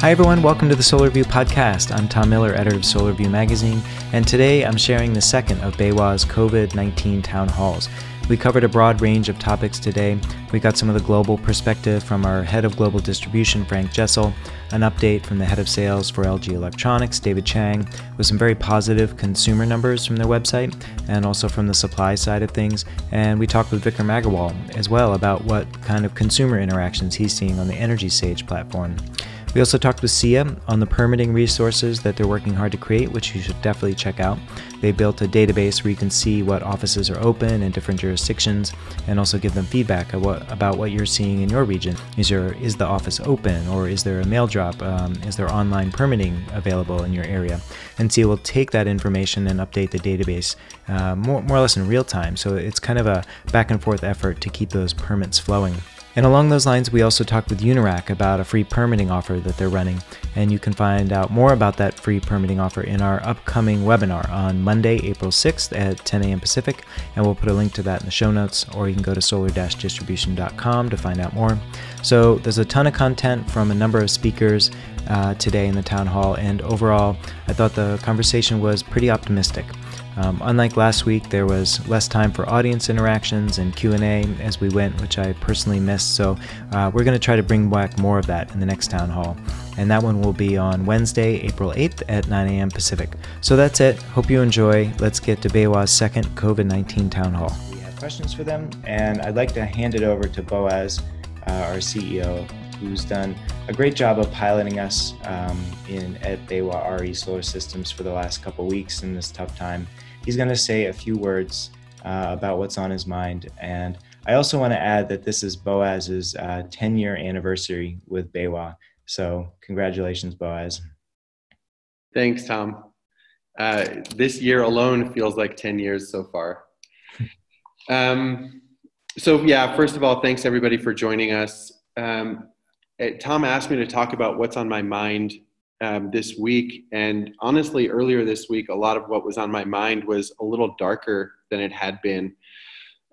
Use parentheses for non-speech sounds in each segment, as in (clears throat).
Hi, everyone. Welcome to the Solar View podcast. I'm Tom Miller, editor of Solar View magazine, and today I'm sharing the second of BayWa's COVID 19 town halls. We covered a broad range of topics today. We got some of the global perspective from our head of global distribution, Frank Jessel, an update from the head of sales for LG Electronics, David Chang, with some very positive consumer numbers from their website and also from the supply side of things. And we talked with Vikram Aggarwal as well about what kind of consumer interactions he's seeing on the EnergySage platform. We also talked with SEIA on the permitting resources that they're working hard to create, which you should definitely check out. They built a database where you can see what offices are open in different jurisdictions and also give them feedback about what you're seeing in your region. Is your is the office open or is there a mail drop? Um, is there online permitting available in your area? And SEIA will take that information and update the database uh, more, more or less in real time. So it's kind of a back and forth effort to keep those permits flowing. And along those lines, we also talked with Unirac about a free permitting offer that they're running. And you can find out more about that free permitting offer in our upcoming webinar on Monday, April 6th at 10 a.m. Pacific. And we'll put a link to that in the show notes, or you can go to solar distribution.com to find out more. So there's a ton of content from a number of speakers uh, today in the town hall. And overall, I thought the conversation was pretty optimistic. Um, unlike last week, there was less time for audience interactions and Q&A as we went, which I personally missed. So uh, we're going to try to bring back more of that in the next town hall. And that one will be on Wednesday, April 8th at 9 a.m. Pacific. So that's it. Hope you enjoy. Let's get to BayWa's second COVID 19 town hall. We have questions for them, and I'd like to hand it over to Boaz, uh, our CEO, who's done a great job of piloting us um, in at BayWa RE Solar Systems for the last couple weeks in this tough time. He's going to say a few words uh, about what's on his mind. And I also want to add that this is Boaz's uh, 10 year anniversary with BayWa. So, congratulations, Boaz. Thanks, Tom. Uh, this year alone feels like 10 years so far. (laughs) Um, so, yeah, first of all, thanks everybody for joining us. Um, Tom asked me to talk about what's on my mind um, this week. And honestly, earlier this week, a lot of what was on my mind was a little darker than it had been.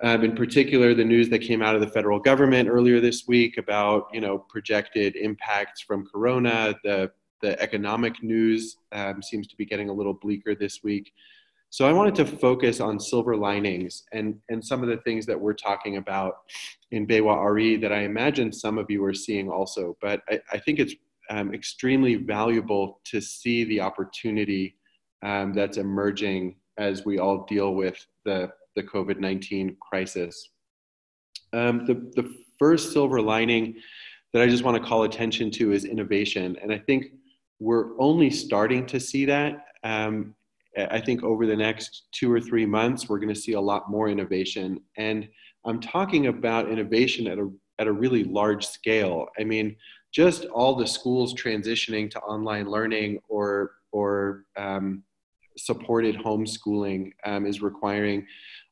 Um, in particular, the news that came out of the federal government earlier this week about you know projected impacts from Corona. The the economic news um, seems to be getting a little bleaker this week. So I wanted to focus on silver linings and, and some of the things that we're talking about in BayWa RE that I imagine some of you are seeing also. But I, I think it's um, extremely valuable to see the opportunity um, that's emerging as we all deal with the, the COVID 19 crisis. Um, the, the first silver lining that I just want to call attention to is innovation. And I think we're only starting to see that. Um, I think over the next two or three months, we're going to see a lot more innovation. And I'm talking about innovation at a, at a really large scale. I mean, just all the schools transitioning to online learning or or um, supported homeschooling um, is requiring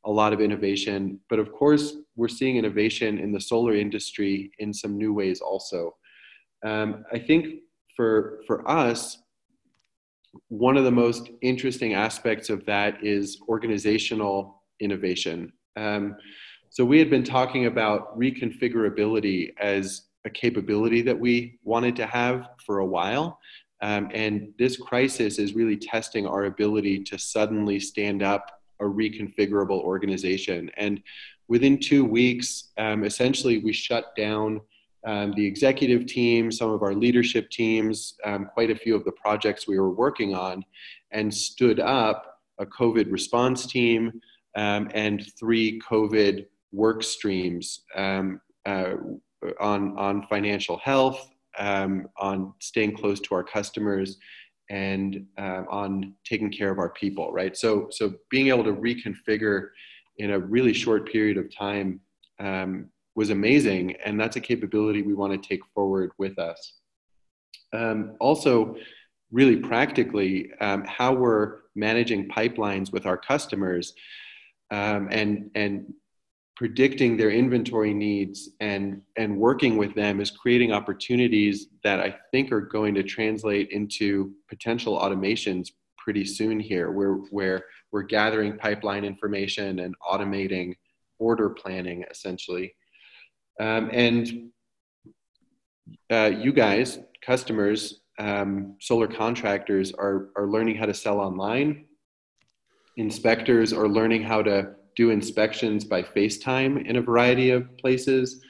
a lot of innovation. But of course, we're seeing innovation in the solar industry in some new ways also. Um, I think for for us, one of the most interesting aspects of that is organizational innovation. Um, so we had been talking about reconfigurability as a capability that we wanted to have for a while. Um, and this crisis is really testing our ability to suddenly stand up a reconfigurable organization. And within two weeks, um, essentially, we shut down um, the executive team, some of our leadership teams, um, quite a few of the projects we were working on, and stood up a COVID response team um, and three COVID work streams. Um, uh, on on financial health, um, on staying close to our customers, and uh, on taking care of our people. Right. So so being able to reconfigure in a really short period of time um, was amazing, and that's a capability we want to take forward with us. Um, also, really practically, um, how we're managing pipelines with our customers. Um, and and predicting their inventory needs and and working with them is creating opportunities that I think are going to translate into potential automations pretty soon here where where we're gathering pipeline information and automating order planning essentially um, and uh, you guys customers um, solar contractors are, are learning how to sell online. Inspectors are learning how to do inspections by FaceTime in a variety of places.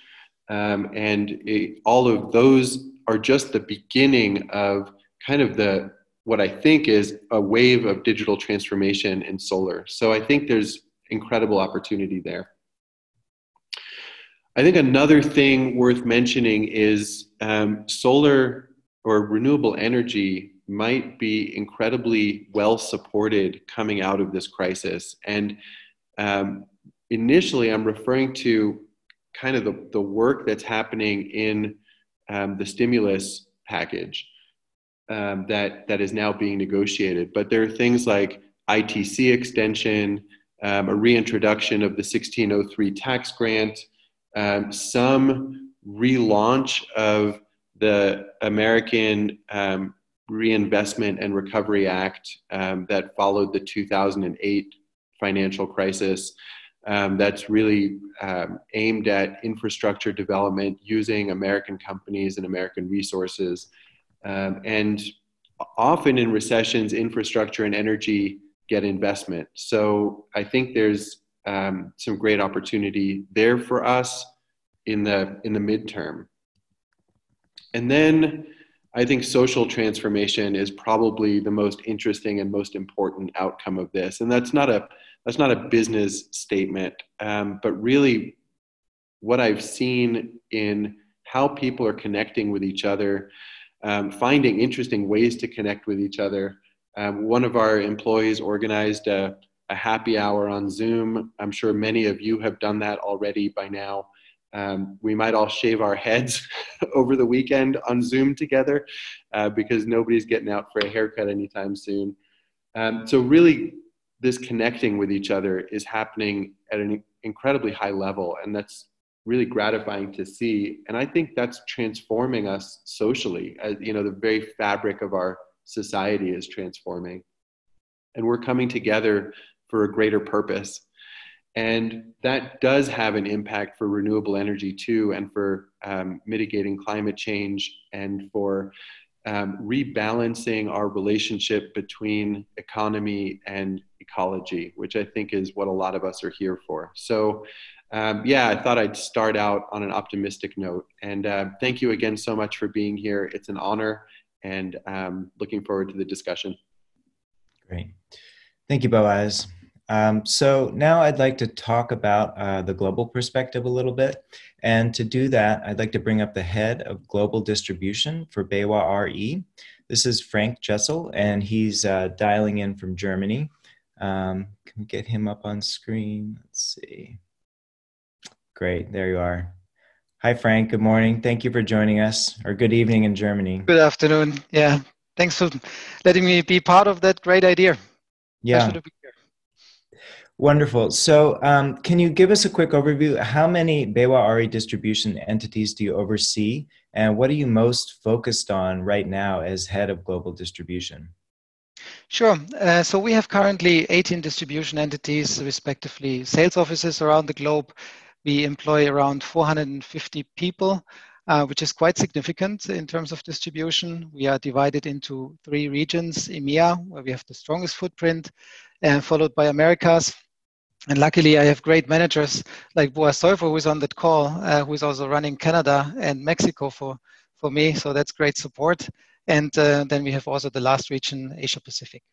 Um, and it, all of those are just the beginning of kind of the what I think is a wave of digital transformation in solar. So I think there's incredible opportunity there. I think another thing worth mentioning is um, solar or renewable energy might be incredibly well supported coming out of this crisis. And um, initially, I'm referring to kind of the, the work that's happening in um, the stimulus package um, that, that is now being negotiated. But there are things like ITC extension, um, a reintroduction of the 1603 tax grant, um, some relaunch of the American um, Reinvestment and Recovery Act um, that followed the 2008 financial crisis. Um, that's really um, aimed at infrastructure development using American companies and American resources. Um, and often in recessions, infrastructure and energy get investment. So I think there's um, some great opportunity there for us in the in the midterm. And then I think social transformation is probably the most interesting and most important outcome of this. And that's not a that's not a business statement, um, but really what I've seen in how people are connecting with each other, um, finding interesting ways to connect with each other. Um, one of our employees organized a, a happy hour on Zoom. I'm sure many of you have done that already by now. Um, we might all shave our heads (laughs) over the weekend on Zoom together uh, because nobody's getting out for a haircut anytime soon. Um, so, really, this connecting with each other is happening at an incredibly high level, and that's really gratifying to see. And I think that's transforming us socially. As, you know, the very fabric of our society is transforming, and we're coming together for a greater purpose. And that does have an impact for renewable energy too, and for um, mitigating climate change and for um, rebalancing our relationship between economy and ecology, which I think is what a lot of us are here for. So, um, yeah, I thought I'd start out on an optimistic note. And uh, thank you again so much for being here. It's an honor, and um, looking forward to the discussion. Great. Thank you, Boaz. Um, so now I'd like to talk about uh, the global perspective a little bit. And to do that, I'd like to bring up the head of global distribution for BayWa RE. This is Frank Jessel, and he's uh, dialing in from Germany. Um, can we get him up on screen? Let's see. Great, there you are. Hi, Frank. Good morning. Thank you for joining us, or good evening in Germany. Good afternoon. Yeah, thanks for letting me be part of that great idea. Yeah. Wonderful. So, um, can you give us a quick overview? How many BayWa RE distribution entities do you oversee, and what are you most focused on right now as head of global distribution? Sure. Uh, so we have currently 18 distribution entities, respectively sales offices around the globe. We employ around 450 people, uh, which is quite significant in terms of distribution. We are divided into three regions: EMEA, where we have the strongest footprint, and followed by Americas, and luckily, I have great managers like Boaz Soifer, who is on that call, uh, who is also running Canada and Mexico for, for me. So that's great support. And uh, then we have also the last region, Asia Pacific.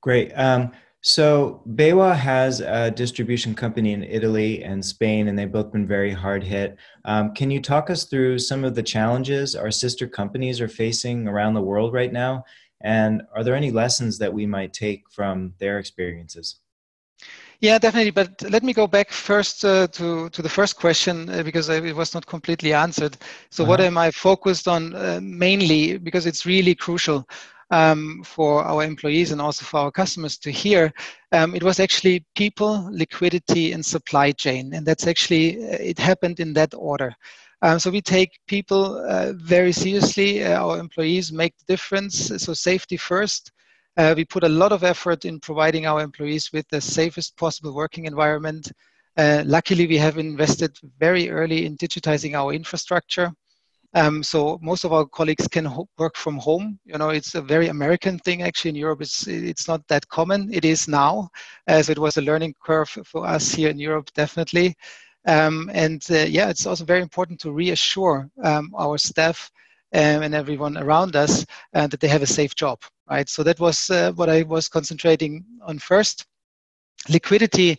Great. Um, so BayWa has a distribution company in Italy and Spain, and they've both been very hard hit. Um, can you talk us through some of the challenges our sister companies are facing around the world right now? And are there any lessons that we might take from their experiences? Yeah, definitely. But let me go back first uh, to to the first question uh, because it was not completely answered. So, uh-huh. what am I focused on uh, mainly? Because it's really crucial um, for our employees and also for our customers to hear. Um, it was actually people, liquidity, and supply chain, and that's actually uh, it happened in that order. Um, so we take people uh, very seriously. our employees make the difference. So safety first. Uh, we put a lot of effort in providing our employees with the safest possible working environment. Uh, luckily, we have invested very early in digitizing our infrastructure. Um, so most of our colleagues can ho- work from home. You know, it's a very American thing. Actually, in Europe, it's it's not that common. It is now, as it was a learning curve for us here in Europe, definitely. Um, and uh, yeah, it's also very important to reassure um, our staff um, and everyone around us uh, that they have a safe job, right? So that was uh, what I was concentrating on first. Liquidity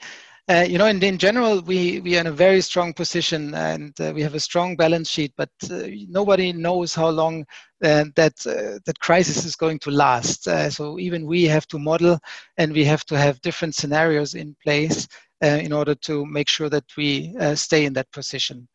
uh, you know, in, in general, we, we are in a very strong position and uh, we have a strong balance sheet, but uh, nobody knows how long uh, that, uh, that crisis is going to last. So even we have to model and we have to have different scenarios in place in order to make sure that we stay in that position.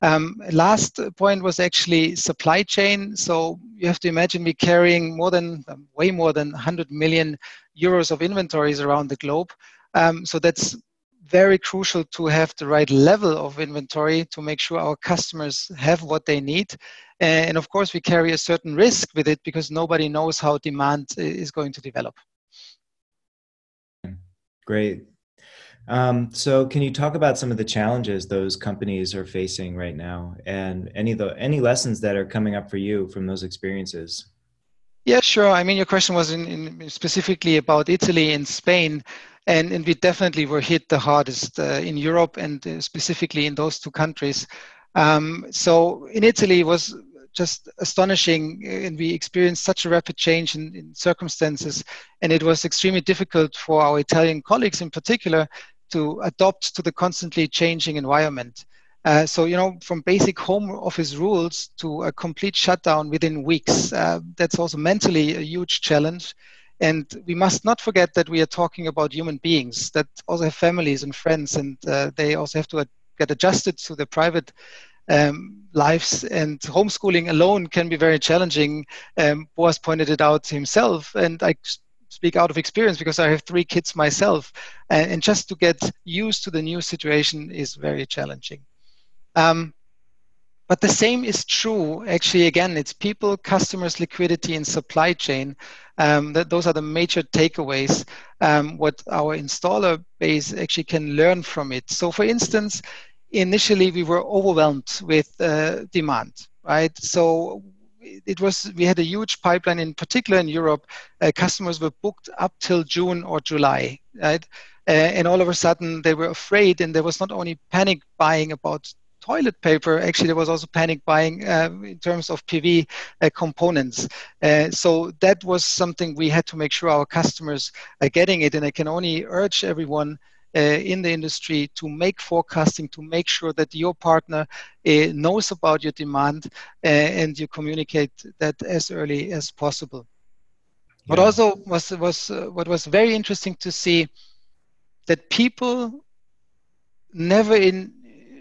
Um, last point was actually supply chain. So you have to imagine we carrying more than, um, way more than 100 million euros of inventories around the globe. Um, so that's very crucial to have the right level of inventory to make sure our customers have what they need. And of course, we carry a certain risk with it because nobody knows how demand is going to develop. Great. Um, so, can you talk about some of the challenges those companies are facing right now, and any the any lessons that are coming up for you from those experiences? Yeah, sure. I mean, your question was in, in specifically about Italy and Spain and, and we definitely were hit the hardest uh, in Europe and uh, specifically in those two countries. Um, so in Italy was just astonishing and we experienced such a rapid change in, in, circumstances and it was extremely difficult for our Italian colleagues in particular to adopt to the constantly changing environment. Uh, so, you know, from basic home office rules to a complete shutdown within weeks, uh, that's also mentally a huge challenge. And we must not forget that we are talking about human beings that also have families and friends, and uh, they also have to get adjusted to their private um, lives. And homeschooling alone can be very challenging. Um, Boaz pointed it out himself, and I speak out of experience because I have three kids myself. And, and just to get used to the new situation is very challenging. Um, but the same is true, actually, again, it's people, customers, liquidity, and supply chain. Um, that those are the major takeaways, um, what our installer base actually can learn from it. So, for instance, initially we were overwhelmed with uh, demand, right? So, it was we had a huge pipeline in particular in Europe. Uh, customers were booked up till June or July, right? Uh, and all of a sudden they were afraid, and there was not only panic buying about toilet paper, actually there was also panic buying uh, in terms of PV uh, components. Uh, so that was something we had to make sure our customers are getting it. And I can only urge everyone in the industry to make forecasting, to make sure that your partner uh, knows about your demand uh, and you communicate that as early as possible. Yeah. What also was was what was very interesting to see that people never in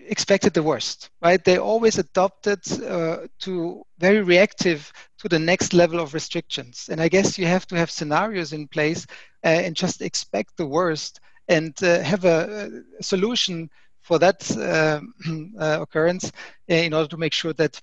expected the worst, right? They always adopted uh, to very reactive to the next level of restrictions. And I guess you have to have scenarios in place uh, and just expect the worst and uh, have a, a, solution for that uh, (clears throat) uh, occurrence in order to make sure that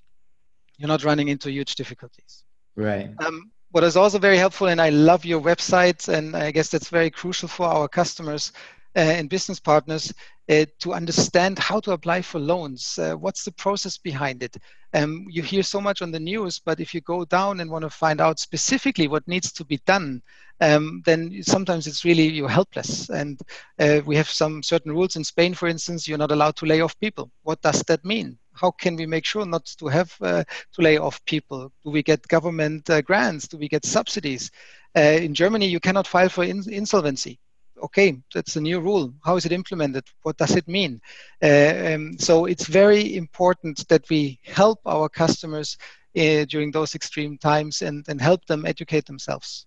you're not running into huge difficulties. Right. Um, what is also very helpful, and I love your website, and I guess that's very crucial for our customers uh, and business partners uh, to understand how to apply for loans. Uh, what's the process behind it? Um, you hear so much on the news, but if you go down and want to find out specifically what needs to be done, um, then sometimes it's really you're helpless. And uh, we have some certain rules in Spain, for instance, you're not allowed to lay off people. What does that mean? How can we make sure not to have uh, to lay off people? Do we get government uh, grants? Do we get subsidies? Uh, in Germany, you cannot file for in- insolvency okay, that's a new rule. How is it implemented? What does it mean? Uh, um, so it's very important that we help our customers uh, during those extreme times and, and help them educate themselves.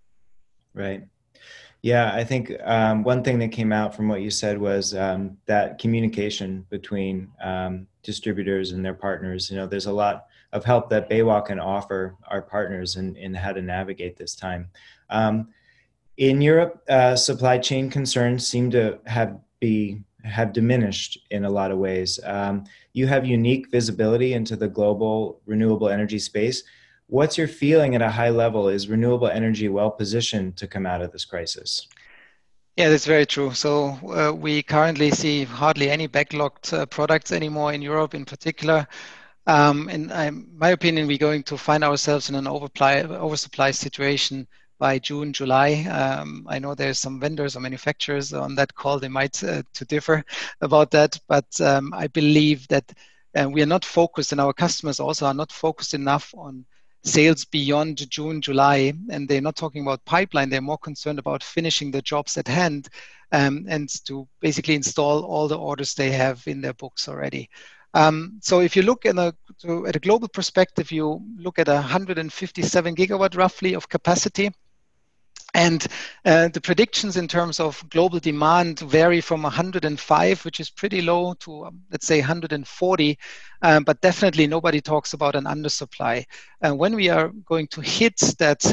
Right. Yeah, I think um, one thing that came out from what you said was um, that communication between um, distributors and their partners. You know, there's a lot of help that BayWa can offer our partners in, in how to navigate this time. Um, in Europe, uh, supply chain concerns seem to have be have diminished in a lot of ways. Um, you have unique visibility into the global renewable energy space. What's your feeling at a high level? Is renewable energy well positioned to come out of this crisis? Yeah, that's very true. So uh, we currently see hardly any backlogged uh, products anymore in Europe, in particular. Um, in my opinion, we're going to find ourselves in an oversupply situation by June, July. Um, I know there's some vendors or manufacturers on that call. They might uh, to differ about that, but um, I believe that uh, we are not focused, and our customers also are not focused enough on sales beyond June, July, and they're not talking about pipeline. They're more concerned about finishing the jobs at hand um, and to basically install all the orders they have in their books already. Um, so if you look a, to, at a global perspective, you look at 157 gigawatt roughly of capacity and uh, the predictions in terms of global demand vary from 105, which is pretty low, to um, let's say 140. Um, but definitely nobody talks about an undersupply. And when we are going to hit that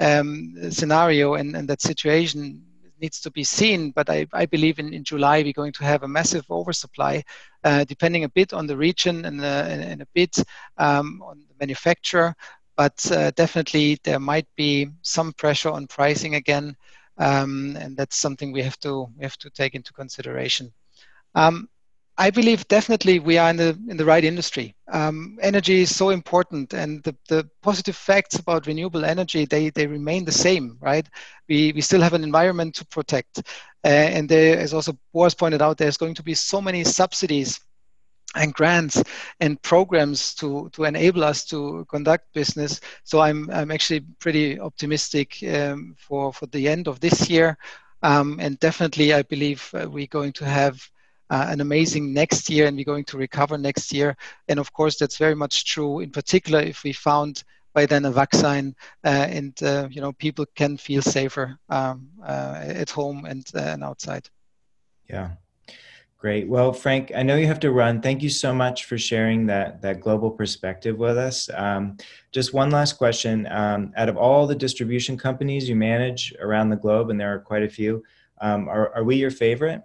um, scenario and, and, that situation needs to be seen. But I, I believe in, in July we're going to have a massive oversupply, uh, depending a bit on the region and, uh, and, and a bit um, on the manufacturer but uh, definitely there might be some pressure on pricing again, um, and that's something we have to we have to take into consideration. Um, I believe definitely we are in the in the right industry. Um, energy is so important, and the, the positive facts about renewable energy they they remain the same, right? We we still have an environment to protect, uh, and there, as also Boris pointed out, there's going to be so many subsidies and grants and programs to, to enable us to conduct business. So I'm, I'm actually pretty optimistic um, for, for the end of this year. Um, and definitely, I believe uh, we're going to have uh, an amazing next year and we're going to recover next year. And of course, that's very much true, in particular, if we found by then a vaccine uh, and uh, you know people can feel safer um, uh, at home and, uh, and outside. Yeah, Great. Well, Frank, I know you have to run. Thank you so much for sharing that that global perspective with us. Um, just one last question: um, Out of all the distribution companies you manage around the globe, and there are quite a few, um, are are we your favorite?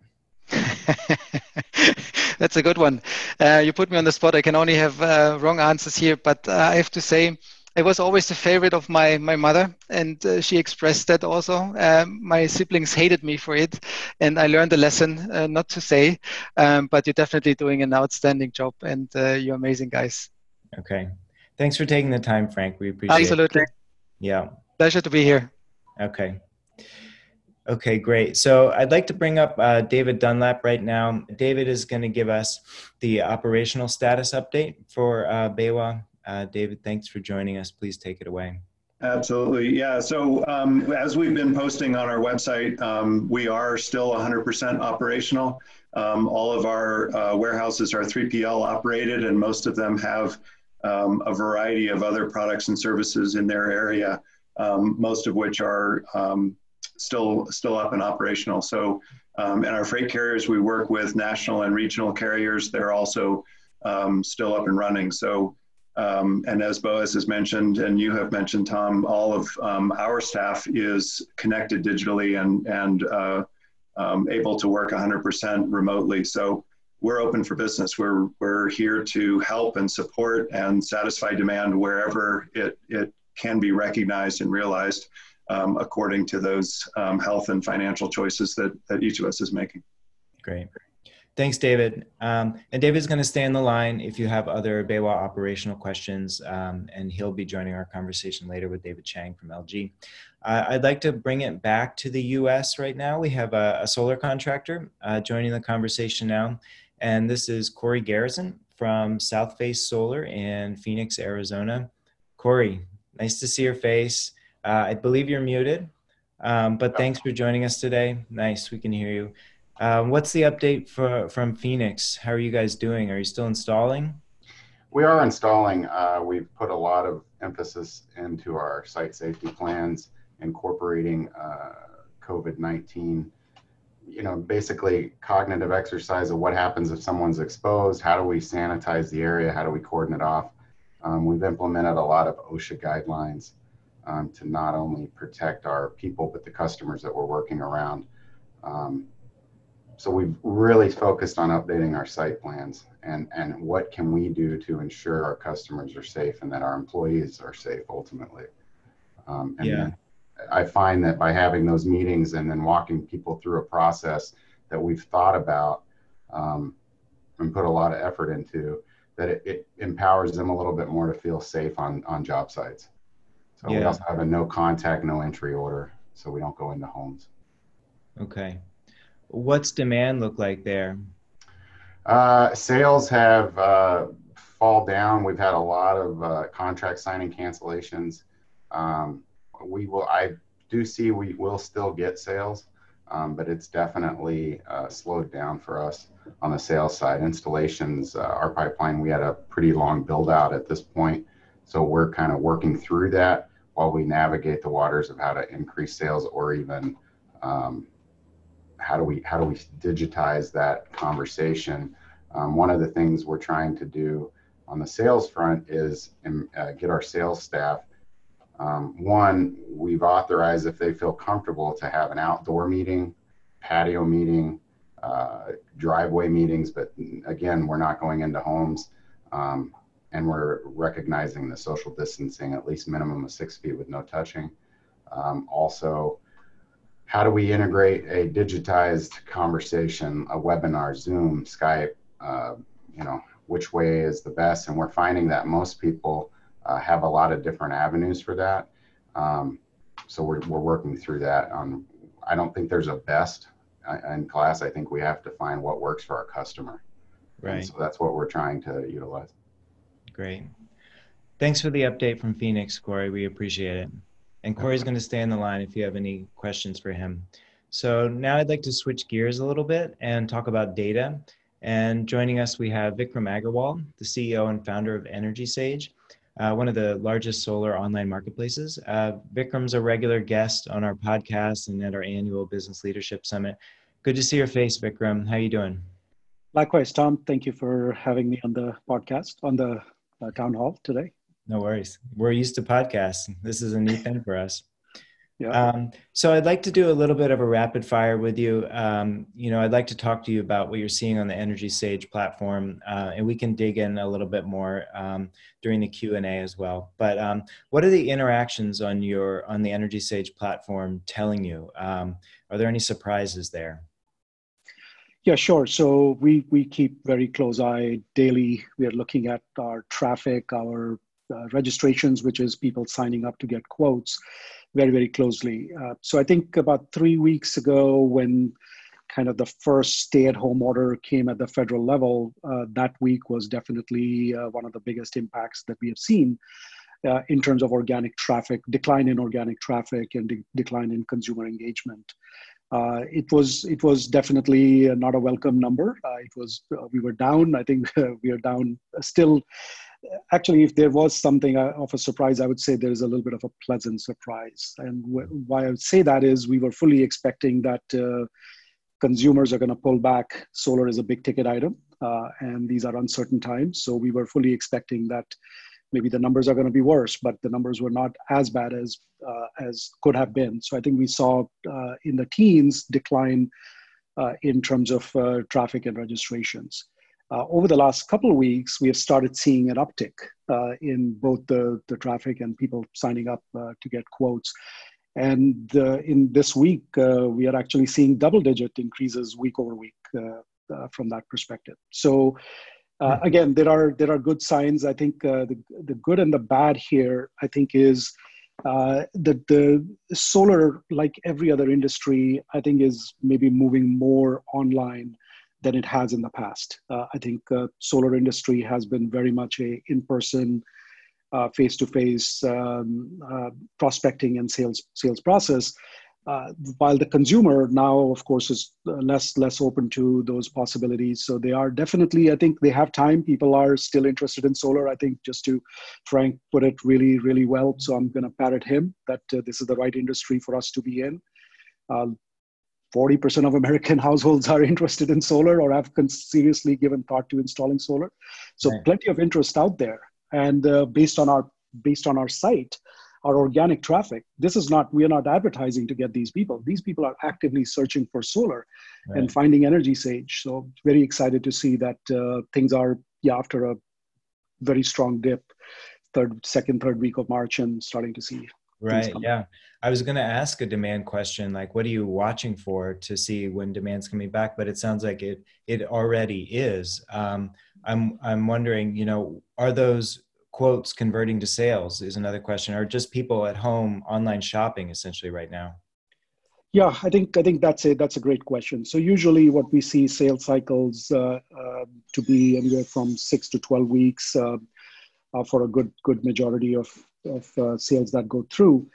(laughs) That's a good one. Uh, you put me on the spot. I can only have uh, wrong answers here, but uh, I have to say it was always the favorite of my my mother, and uh, she expressed that also. Um, my siblings hated me for it, and I learned a lesson uh, not to say. Um, but you're definitely doing an outstanding job, and uh, you're amazing guys. Okay, thanks for taking the time, Frank. We appreciate Absolutely. it. Absolutely. Yeah. Pleasure to be here. Okay. Okay, great. So I'd like to bring up uh, David Dunlap right now. David is going to give us the operational status update for uh, BayWa uh, David, thanks for joining us. Please take it away. Absolutely. Yeah. So um, as we've been posting on our website, um, we are still 100% operational. Um, all of our uh, warehouses are 3PL operated, and most of them have um, a variety of other products and services in their area, um, most of which are um, still still up and operational. So, in our freight carriers, we work with national and regional carriers. They're also still up and running. So. Um, and as Boaz has mentioned, and you have mentioned, Tom, all of um, our staff is connected digitally and, and uh, um, able to work 100% remotely. So we're open for business. We're, we're here to help and support and satisfy demand wherever it, it can be recognized and realized um, according to those um, health and financial choices that, that each of us is making. Great. Thanks, David. Um, and David's going to stay on the line if you have other BayWa operational questions, um, and he'll be joining our conversation later with David Chang from LG. Uh, I'd like to bring it back to the US right now. We have a, a solar contractor uh, joining the conversation now, and this is Corey Garrison from SouthFace Solar in Phoenix, Arizona. Corey, nice to see your face. Uh, I believe you're muted, um, but thanks for joining us today. Nice, we can hear you. Um, what's the update for, from Phoenix? How are you guys doing? Are you still installing? We are installing. Uh, we've put a lot of emphasis into our site safety plans, incorporating uh, COVID 19. You know, basically cognitive exercise of what happens if someone's exposed. How do we sanitize the area? How do we cordon it off? Um, we've implemented a lot of OSHA guidelines um, to not only protect our people, but the customers that we're working around. Um, so we've really focused on updating our site plans and, and what can we do to ensure our customers are safe and that our employees are safe ultimately. Um, and yeah. I find that by having those meetings and then walking people through a process that we've thought about um, and put a lot of effort into, that it, it, empowers them a little bit more to feel safe on, on job sites. So yeah. we also have a no contact, no entry order, so we don't go into homes. Okay. What's demand look like there? Uh, sales have uh, fall down. We've had a lot of uh, contract signing cancellations. Um, we will. I do see we will still get sales, um, but it's definitely uh, slowed down for us on the sales side. Installations, uh, our pipeline, we had a pretty long build out at this point, so we're kind of working through that while we navigate the waters of how to increase sales or even um, how do we how do we digitize that conversation. Um, one of the things we're trying to do on the sales front is um, uh, get our sales staff. Um, one, we've authorized if they feel comfortable to have an outdoor meeting, patio meeting, uh, driveway meetings. But again, we're not going into homes, um, and we're recognizing the social distancing, at least minimum of six feet with no touching. Um, also, how do we integrate a digitized conversation, a webinar, Zoom, Skype? Uh, you know, which way is the best. And we're finding that most people uh, have a lot of different avenues for that. Um, so we're, we're working through that. On, I don't think there's a best uh, in class. I think we have to find what works for our customer. Right. And so that's what we're trying to utilize. Great. Thanks for the update from Phoenix, Corey. We appreciate it. And Corey's going to stay on the line if you have any questions for him. So now I'd like to switch gears a little bit and talk about data. And joining us, we have Vikram Aggarwal, the CEO and founder of EnergySage, uh, one of the largest solar online marketplaces. Uh, Vikram's a regular guest on our podcast and at our annual Business Leadership Summit. Good to see your face, Vikram. How are you doing? Likewise, Tom. Thank you for having me on the podcast, on the uh, town hall today. No worries. We're used to podcasts. This is a new thing for us. Yeah. Um, so I'd like to do a little bit of a rapid fire with you. Um, you know, I'd like to talk to you about what you're seeing on the EnergySage platform, uh, and we can dig in a little bit more um, during the Q and A as well. But um, what are the interactions on your on the EnergySage platform telling you? Um, are there any surprises there? Yeah, sure. So we we keep very close eye daily. We are looking at our traffic, our uh, registrations, which is people signing up to get quotes very, very closely. Uh, so I think about three weeks ago, when kind of the first stay at home order came at the federal level, uh, that week was definitely uh, one of the biggest impacts that we have seen. Uh, in terms of organic traffic, decline in organic traffic, and de- decline in consumer engagement, uh, it was it was definitely not a welcome number. It was we were down. I think (laughs) we are down still actually, if there was something uh, of a surprise, I would say there is a little bit of a pleasant surprise. And why I would say that is we were fully expecting that uh, consumers are going to pull back. Solar is a big ticket item, uh, and these are uncertain times. So we were fully expecting that maybe the numbers are going to be worse, but the numbers were not as bad as uh, as could have been. So I think we saw uh, in the teens decline uh, in terms of traffic and registrations. Uh, over the last couple of weeks, we have started seeing an uptick uh, in both the, the traffic and people signing up uh, to get quotes. And uh, in this week, uh, we are actually seeing double digit increases week over week uh, from that perspective. So, hmm. again, there are, there are good signs. I think the, the good and the bad here, I think, is uh, the the solar, like every other industry, I think is maybe moving more online than it has in the past. Uh, I think uh, solar industry has been very much a in-person, uh, face-to-face um, uh, prospecting and sales sales process. Uh, while the consumer now, of course, is less less open to those possibilities. So they are definitely, I think, they have time. People are still interested in solar. I think just to Frank put it really really well. So I'm going to parrot him that this is the right industry for us to be in. Uh, 40% of American (laughs) households are interested in solar or have seriously given thought to installing solar. So right. plenty of interest out there. And uh, based on our based on our site, our organic traffic, this is not we are not advertising to get these people. These people are actively searching for solar right. and finding EnergySage. So very excited to see that uh, things are yeah after a very strong dip, third second third week of March and starting to see right yeah. I was going to ask a demand question like what are you watching for to see when demand's coming back? But it sounds like it it already is. Um, i'm i'm wondering you know are those quotes converting to sales is another question or just people at home online shopping essentially right now? Yeah i think i think that's a that's a great question. So usually what we see sales cycles uh, uh, to be anywhere from 6 to 12 weeks uh, uh, for a good good majority of, of uh, sales that go through.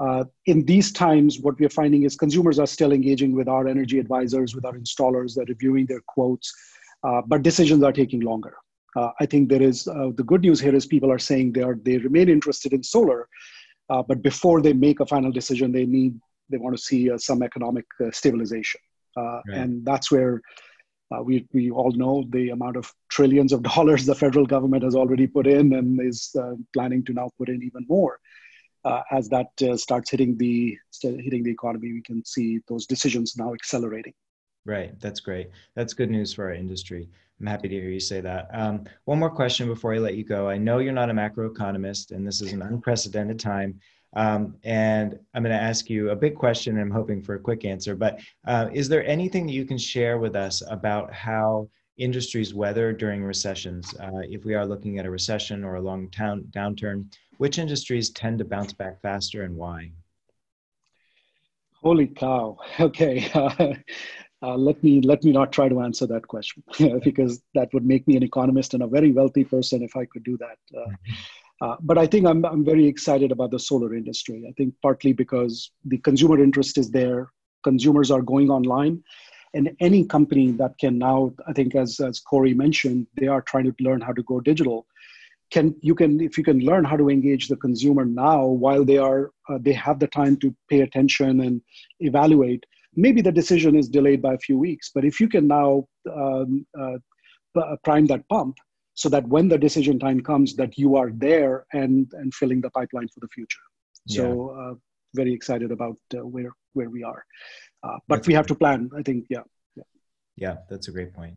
Uh, in these times, what we're finding is consumers are still engaging with our energy advisors, with our installers, they're reviewing their quotes, uh, but decisions are taking longer. Uh, I think there is uh, the good news here is people are saying they are they remain interested in solar, but before they make a final decision, they need they want to see some economic stabilization, right. and that's where uh, we, we all know the amount of trillions of (laughs) dollars the federal government has already put in and is uh, planning to now put in even more. Uh, as that uh, starts hitting the hitting the economy, we can see those decisions now accelerating. Right, that's great. That's good news for our industry. I'm happy to hear you say that. Um, one more question before I let you go. I know you're not a macroeconomist, and this is an unprecedented time. Um, and I'm going to ask you a big question. I'm hoping for a quick answer. But uh, is there anything that you can share with us about how industries weather during recessions? Uh, if we are looking at a recession or a long town downturn, which industries tend to bounce back faster and why? Holy cow! (laughs) Okay. (laughs) Uh, let me let me not try to answer that question (laughs) because that would make me an economist and a very wealthy person if I could do that. Uh, but I think I'm, I'm very excited about the solar industry. I think partly because the consumer interest is there, consumers are going online, and any company that can now, I think as, as Corey mentioned, they are trying to learn how to go digital. Can you can if you can learn how to engage the consumer now while they are uh, they have the time to pay attention and evaluate. Maybe the decision is delayed by a few weeks, but if you can now um, uh, prime that pump, so that when the decision time comes that you are there and and filling the pipeline for the future. So yeah. uh, very excited about uh, where where we are. Uh, but that's we have to plan i think yeah, yeah yeah that's a great point.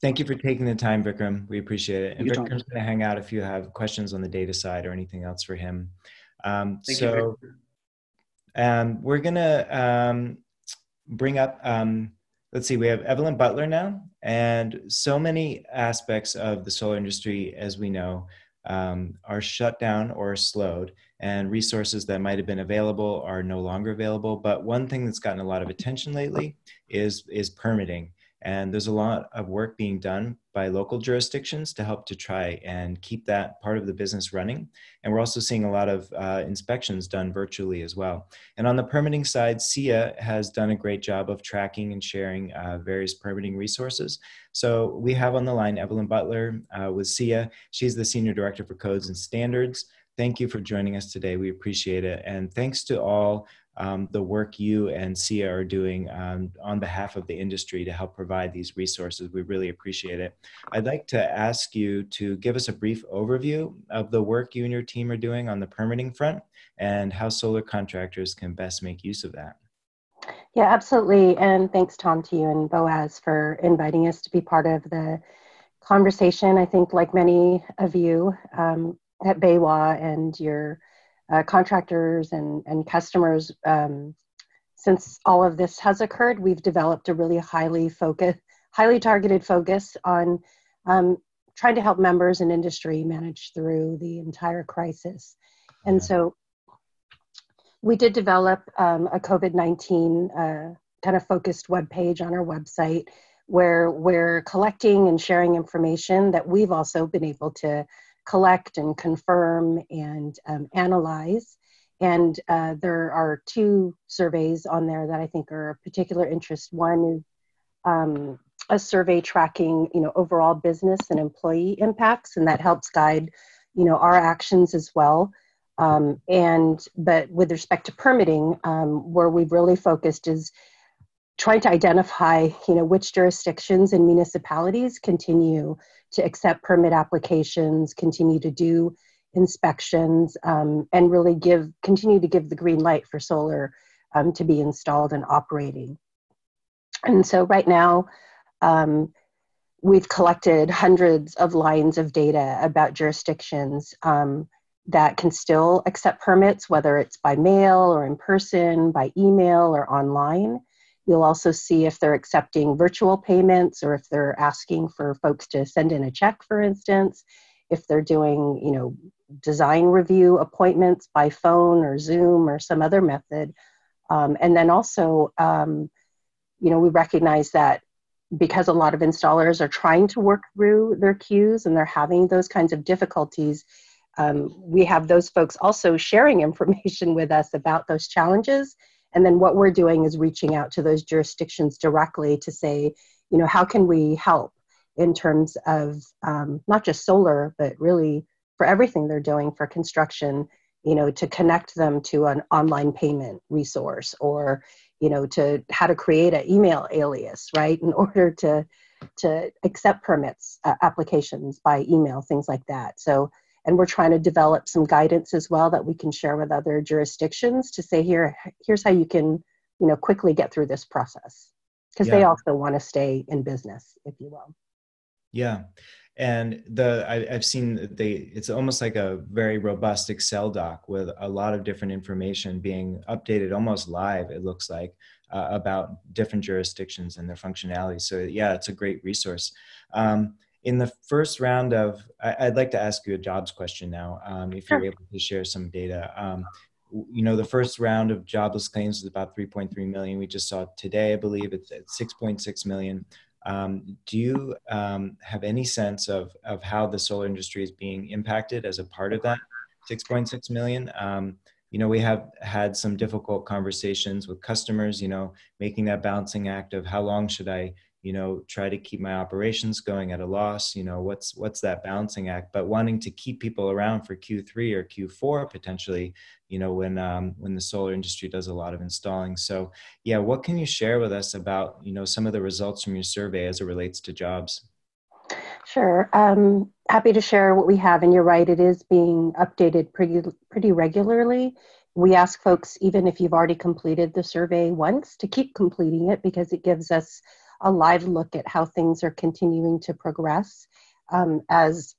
Thank you for taking the time vikram. We appreciate it. And vikram's going to hang out if you have questions on the data side or anything else for him. Um, so um, we're going to um, bring up um, let's see, we have Evelyn Butler now, and so many aspects of the solar industry, as we know, um, are shut down or slowed, and resources that might have been available are no longer available. But one thing that's gotten a lot of attention lately is is permitting. And there's a lot of work being done by local jurisdictions to help to try and keep that part of the business running. And we're also seeing a lot of uh, inspections done virtually as well. And on the permitting side, SEIA has done a great job of tracking and sharing uh, various permitting resources. So we have on the line Evelyn Butler uh, with SEIA. She's the Senior Director for Codes and Standards. Thank you for joining us today. We appreciate it. And thanks to all um, the work you and SEIA are doing um, on behalf of the industry to help provide these resources. We really appreciate it. I'd like to ask you to give us a brief overview of the work you and your team are doing on the permitting front and how solar contractors can best make use of that. Yeah, absolutely. And thanks, Tom, to you and Boaz for inviting us to be part of the conversation. I think, like many of you um, at BayWa and your uh, contractors and, and customers, um, since all of this has occurred, we've developed a really highly focused, highly targeted focus on um, trying to help members and industry manage through the entire crisis. And so we did develop um, a COVID 19 uh, kind of focused web page on our website where we're collecting and sharing information that we've also been able to collect and confirm and um, analyze. And uh, there are two surveys on there that I think are of particular interest. One is um, a survey tracking, you know, overall business and employee impacts, and that helps guide, you know, our actions as well. Um, and but with respect to permitting, um, where we've really focused is trying to identify, you know, which jurisdictions and municipalities continue to accept permit applications, continue to do inspections, um, and really give continue to give the green light for solar um, to be installed and operating. And so right now, um, we've collected hundreds of lines of data about jurisdictions. Um, that can still accept permits, whether it's by mail or in person, by email or online. You'll also see if they're accepting virtual payments or if they're asking for folks to send in a check, for instance, if they're doing, you know, design review appointments by phone or Zoom or some other method. Um, and then also, um, you know, we recognize that because a lot of installers are trying to work through their queues and they're having those kinds of difficulties, um, we have those folks also sharing (laughs) information with us about those challenges. And then what we're doing is reaching out to those jurisdictions directly to say, you know, how can we help in terms of um, not just solar, but really for everything they're doing for construction, you know, to connect them to an online payment resource or, you know, to how to create an email alias, right, in (laughs) order to to accept permits uh, applications by email, things like that. So and we're trying to develop some guidance as well that we can share with other jurisdictions to say here here's how you can you know quickly get through this process. Because yeah. they also want to stay in business if you will. Yeah. And the I, have seen they it's almost like a very robust excel doc with a lot of different information being updated almost live it looks like uh, about different jurisdictions and their functionality. So yeah it's a great resource. Um, in the first round of, I, would like to ask you a jobs question now, um, if you're able to share some data. Um, you know, the first round of jobless claims is about 3.3 million. We just saw today, I believe it's at 6.6 million. Um, do you um, have any sense of, of how the solar industry is being impacted as a part of that 6.6 million? Um, you know, we have had some difficult conversations with customers, you know, making that balancing act of how long should I you know try to keep my operations going at a loss you know what's what's that balancing act but wanting to keep people around for q3 or q4 potentially you know when um, when the solar industry does a lot of installing so yeah what can you share with us about you know some of the results from your survey as it relates to jobs Sure. Um, happy to share what we have. And you're right, it is being updated pretty pretty regularly. We ask folks, even if you've already completed the survey once, to keep completing it because it gives us a live look at how things are continuing to progress um, as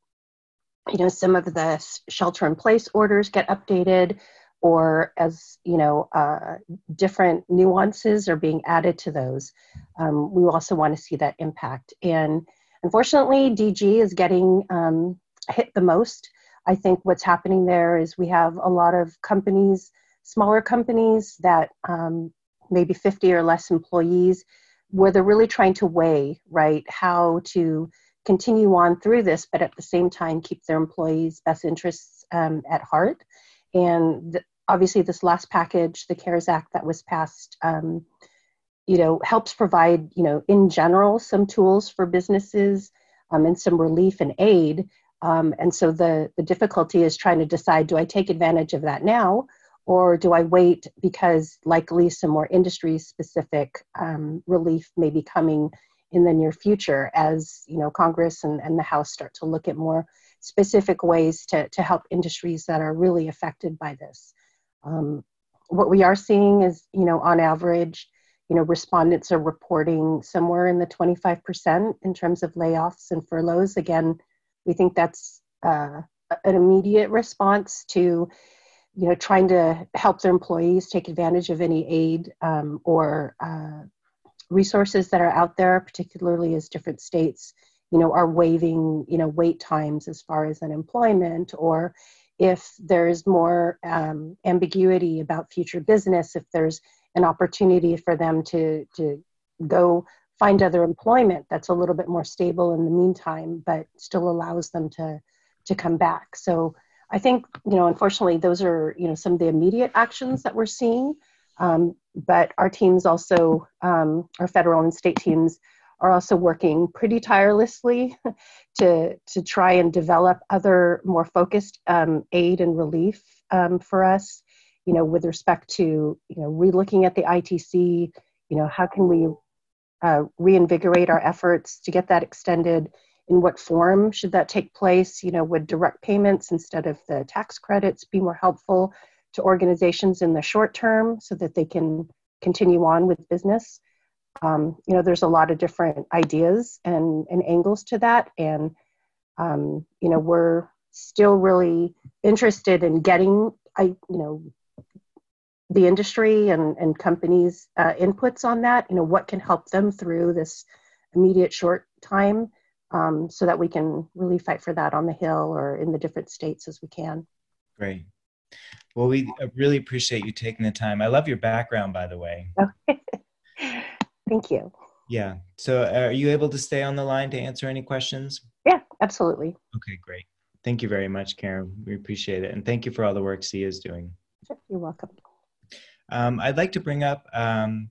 you know some of the shelter in place orders get updated or as you know uh, different nuances are being added to those. Um, we also want to see that impact. And unfortunately dg is getting um, hit the most. I think what's happening there is we have a lot of companies smaller companies that um, maybe 50 or less employees where they're really trying to weigh right how to continue on through this but at the same time keep their employees best interests um, at heart. And the, obviously this last package the cares act that was passed um, you know helps provide you know in general some tools for businesses um, and some relief and aid. Um, and so the the difficulty is trying to decide do i take advantage of that now or do I wait because likely some more industry specific um, relief may be coming in the near future as you know Congress and, and the House start to look at more specific ways to, to help industries that are really affected by this. Um, what we are seeing is, you know, on average, you know, respondents are reporting somewhere in the 25% in terms of layoffs and furloughs. Again, we think that's uh, an immediate response to you know, trying to help their employees take advantage of any aid um, or uh, resources that are out there, particularly as different states, you know, are waiving, you know, wait times as far as unemployment, or if there's more um, ambiguity about future business, if there's an opportunity for them to to go find other employment that's a little bit more stable in the meantime, but still allows them to to come back. So I think, you know, unfortunately, those are, you know, some of the immediate actions that we're seeing. Um, but our teams also, um, our federal and state teams, are also working pretty tirelessly (laughs) to to try and develop other more focused um, aid and relief um, for us. You know, with respect to you know relooking at the ITC. You know, how can we uh, reinvigorate our efforts to get that extended? In what form should that take place? You know would direct payments instead of the tax credits be more helpful to organizations in the short term so that they can continue on with business? Um, you know there's a lot of different ideas and, and angles to that. And um, you know we're still really interested in getting, I you know, the industry and, and companies' uh, inputs on that. You know, what can help them through this immediate short time, um, so that we can really fight for that on the Hill or in the different states as we can. Great. Well, we really appreciate you taking the time. I love your background, by the way. (laughs) Thank you. Yeah. So, are you able to stay on the line to answer any questions? Yeah, absolutely. Okay, great. Thank you very much, Karen. We appreciate it. And thank you for all the work SEIA is doing. You're welcome. Um, I'd like to bring up um,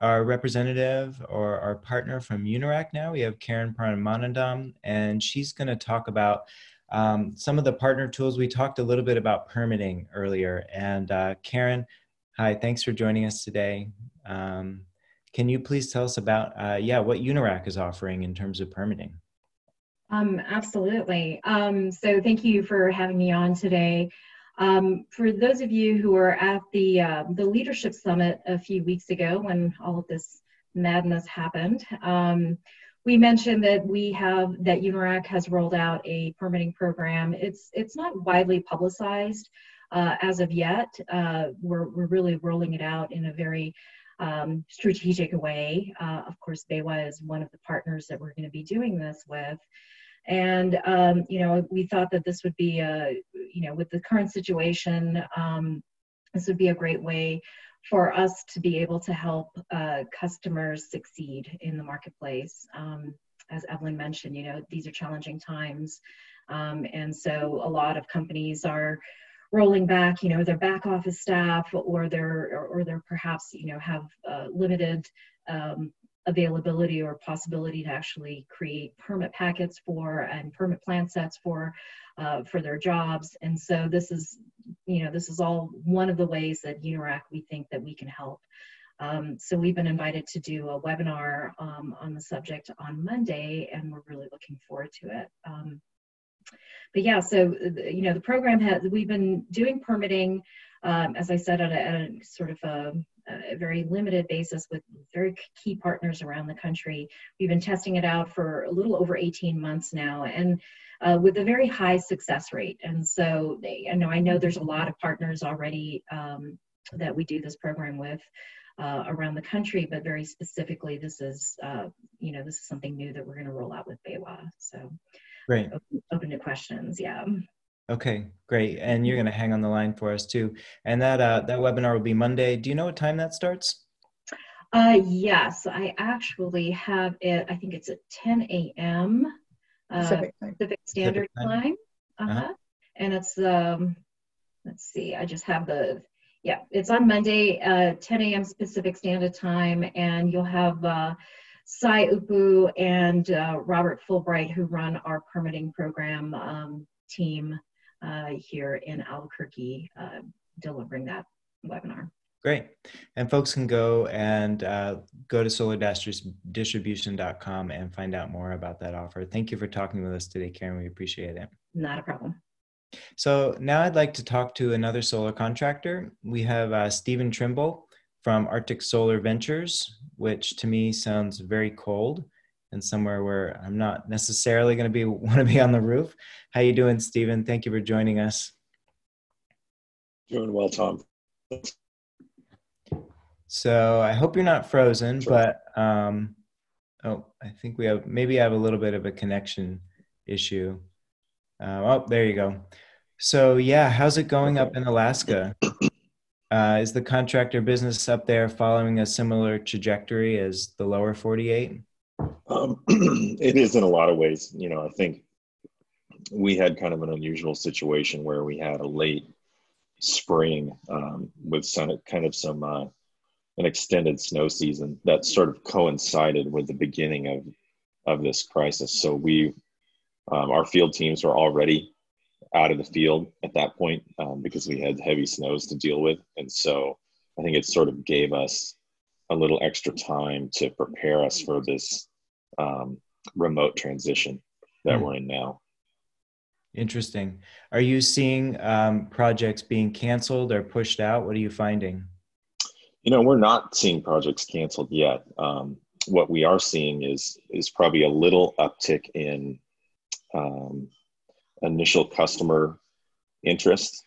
our representative or our partner from UNIRAC now. We have Karen Paramanandam, and she's going to talk about um, some of the partner tools. We talked a little bit about permitting earlier. And uh, Karen, hi, thanks for joining us today. Um, can you please tell us about, uh, yeah, what UNIRAC is offering in terms of permitting? Um, absolutely. Um, so thank you for having me on today. Um, for those of you who were at the uh, the leadership summit a few weeks ago when all of this madness happened, um, we mentioned that we have that UNIRAC has rolled out a permitting program. It's it's not widely publicized uh, as of yet. Uh, we're we're really rolling it out in a very um, strategic way. Uh, of course, BayWa is one of the partners that we're going to be doing this with. And, um, you know, we thought that this would be a, you know, with the current situation, um, this would be a great way for us to be able to help uh, customers succeed in the marketplace. Um, as Evelyn mentioned, you know, these are challenging times. Um, and so a lot of companies are rolling back, you know, their back office staff or they're, or, they're perhaps, you know, have uh, limited um, availability or possibility to actually create permit packets for and permit plan sets for uh, for their jobs. And so this is, you know, this is all one of the ways that UNIRAC we think that we can help. Um, so we've been invited to do a webinar um, on the subject on Monday, and we're really looking forward to it. Um, but yeah, so you know, the program has we've been doing permitting, um, as I said, at a, at a sort of a a very limited basis with very key partners around the country. We've been testing it out for a little over 18 months now and uh, with a very high success rate. And so they, I know I know there's a lot of partners already um, that we do this program with. Uh, around the country, but very specifically, this is uh, you know this is something new that we're going to roll out with BayWa. So, great. Open, open to questions. Yeah. Okay, great. And you're going to hang on the line for us too. And that uh, that webinar will be Monday. Do you know what time that starts? Uh, yes, I actually have it. I think it's at 10 a.m. Uh, Pacific, Pacific Standard Pacific Time. time. Uh-huh. uh-huh. And it's um, let's see. I just have the yeah. It's on Monday, uh, 10 a.m. Pacific Standard Time, and you'll have. Uh, Sai Upu and uh, Robert Fulbright, who run our permitting program um, team, uh, here in Albuquerque uh, delivering that webinar. Great. And folks can go and uh, go to solar-distribution.com and find out more about that offer. Thank you for talking with us today, Karen. We appreciate it. Not a problem. So now I'd like to talk to another solar contractor. We have uh, Stephen Trimble from Arctic Solar Ventures, which to me sounds very cold and somewhere where I'm not necessarily going to be (laughs) want to be on the roof. How you doing, Stephen? Thank you for joining us. Doing well, Tom. So I hope you're not frozen, sure. but um, oh, I think we have maybe I have a little bit of a connection issue. Uh, oh, there you go. So yeah, how's it going up in Alaska? (clears throat) Uh, is the contractor business up there following a similar trajectory as the lower 48? Um, (clears throat) it is in a lot of ways. You know, I think we had kind of an unusual situation where we had a late spring um, with some kind of some uh, an extended snow season that sort of coincided with the beginning of of this crisis. So we um, our field teams were already out of the field at that point um, because we had heavy snows to deal with, and so I think it sort of gave us a little extra time to prepare us for this um, remote transition that mm. we're in now. Interesting. Are you seeing um, projects being canceled or pushed out? What are you finding? You know, we're not seeing projects canceled yet. Um, what we are seeing is is probably a little uptick in um, initial customer interest.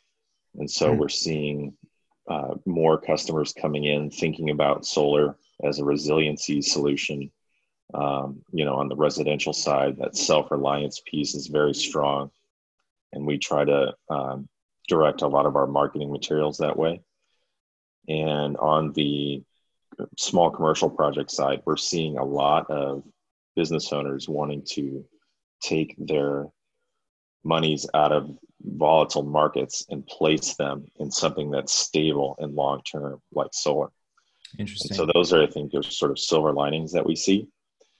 And so Mm. we're seeing uh, more customers coming in thinking about solar as a resiliency solution. Um, you know, on the residential side, that self reliance piece is very strong. And we try to um, direct a lot of our marketing materials that way. And on the small commercial project side, we're seeing a lot of business owners wanting to take their monies out of volatile markets and place them in something that's stable and long term, like solar. Interesting. And so those are, I think, those sort of silver linings that we see.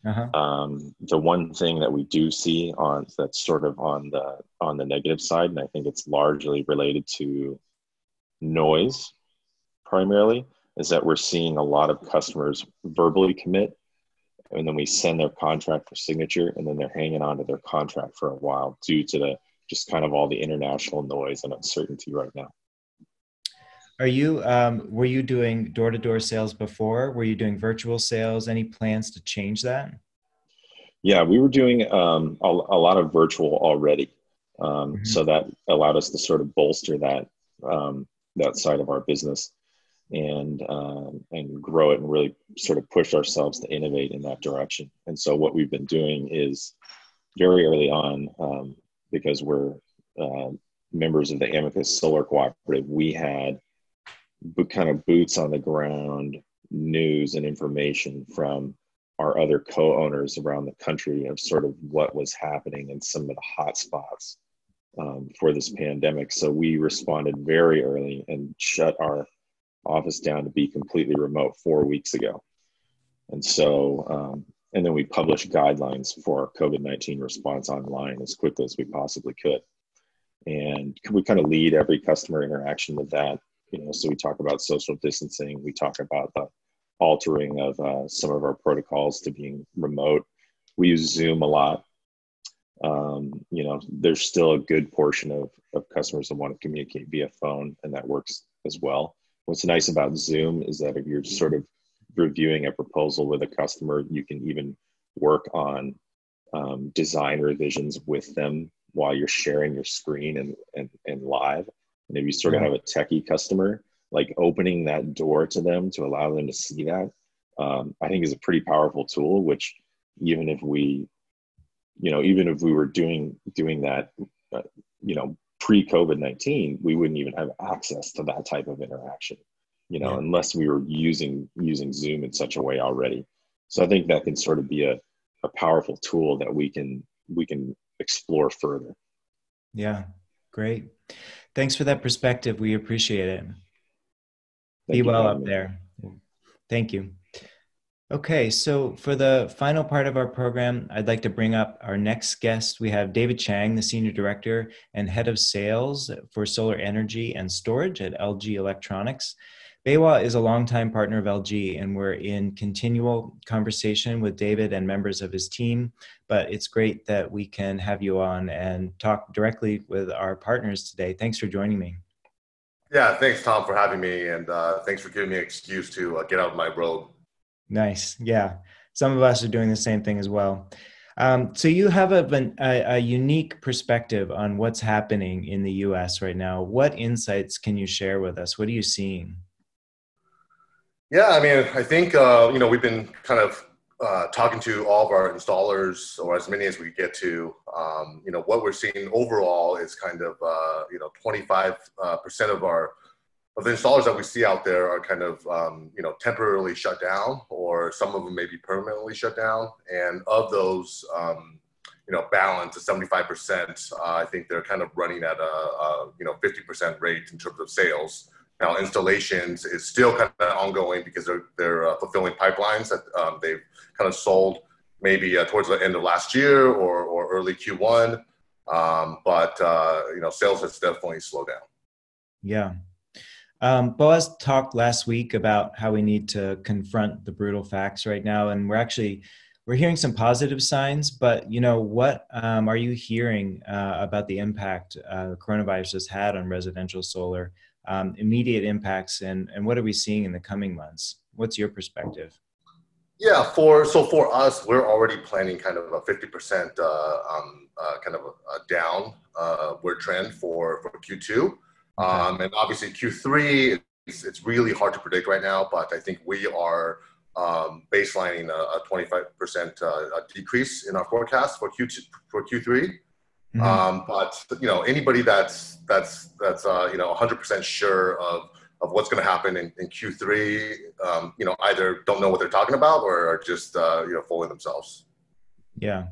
uh-huh. Um, the one thing that we do see on that's sort of on the on the negative side, and I think it's largely related to noise, primarily, is that we're seeing a lot of customers verbally commit, and then we send their contract for signature, and then they're hanging on to their contract for a while due to the just kind of all the international noise and uncertainty right now. Are you um, were you doing door to door sales before? Were you doing virtual sales? Any plans to change that? Yeah, we were doing um, a, a lot of virtual already, um, Mhm. so that allowed us to sort of bolster that um, that side of our business and um, and grow it and really sort of push ourselves to innovate in that direction. And so what we've been doing is very early on um, because we're uh, members of the Amicus Solar Cooperative, we had kind of boots on the ground news and information from our other co-owners around the country of sort of what was happening in some of the hot spots um, for this pandemic. So we responded very early and shut our office down to be completely remote four weeks ago. And so, um, and then we published guidelines for our COVID 19 response online as quickly as we possibly could. And we kind of lead every customer interaction with that. You know, so we talk about social distancing, we talk about the altering of uh, some of our protocols to being remote. We use Zoom a lot. Um, you know, there's still a good portion of, of customers that want to communicate via phone, and that works as well. What's nice about Zoom is that if you're sort of reviewing a proposal with a customer, you can even work on um, design revisions with them while you're sharing your screen and, and, and live. And if you sort of have a techie customer, like opening that door to them to allow them to see that, um, I think is a pretty powerful tool, which even if we, you know, even if we were doing, doing that, uh, you know, pre COVID 19, we wouldn't even have access to that type of interaction, you know, Yeah. unless we were using, using Zoom in such a way already. So I think that can sort of be a, a powerful tool that we can, we can explore further. Yeah, great. Thanks for that perspective. We appreciate it. Thank Be well up me. there. Thank you. Okay, so for the final part of our program, I'd like to bring up our next guest. We have David Chang, the Senior Director and Head of Sales for Solar Energy and Storage at LG Electronics. Baywa is a longtime partner of LG, and we're in continual conversation with David and members of his team. But it's great that we can have you on and talk directly with our partners today. Thanks for joining me. Yeah, thanks, Tom, for having me, and uh, thanks for giving me an excuse to uh, get out of my robe. Nice. Yeah. Some of us are doing the same thing as well. Um, so you have a, a, a unique perspective on what's happening in the US right now. What insights can you share with us? What are you seeing? Yeah, I mean, I think uh, you know we've been kind of uh, talking to all of our installers, or as many as we get to. Um, you know, what we're seeing overall is kind of uh, you know 25 uh, percent of our of the installers that we see out there are kind of um, you know temporarily shut down, or some of them may be permanently shut down. And of those, um, you know, balance of 75 percent, uh, I think they're kind of running at a, a you know 50 percent rate in terms of sales. Now, installations is still kind of ongoing because they're, they're uh, fulfilling pipelines that um, they've kind of sold maybe uh, towards the end of last year or, or early Q1. Um, but, uh, you know, sales has definitely slowed down. Yeah. Um, Boaz talked last week about how we need to confront the brutal facts right now, and we're actually we're hearing some positive signs. But you know, what um, are you hearing uh, about the impact uh, coronavirus has had on residential solar? Um, immediate impacts, and and what are we seeing in the coming months? What's your perspective? Yeah, for so for us, we're already planning kind of a 50% uh, um, uh, kind of a, downward uh, trend for for Q2, um, and obviously Q3 it's, it's really hard to predict right now. But I think we are um, baselining a, a 25% uh, decrease in our forecast for Q2 for Q3. Mm-hmm. Um, but you know anybody that's that's that's uh, you know 100% sure of of what's going to happen in, in Q3, um, you know, either don't know what they're talking about or are just, uh, you know, fooling themselves. Yeah.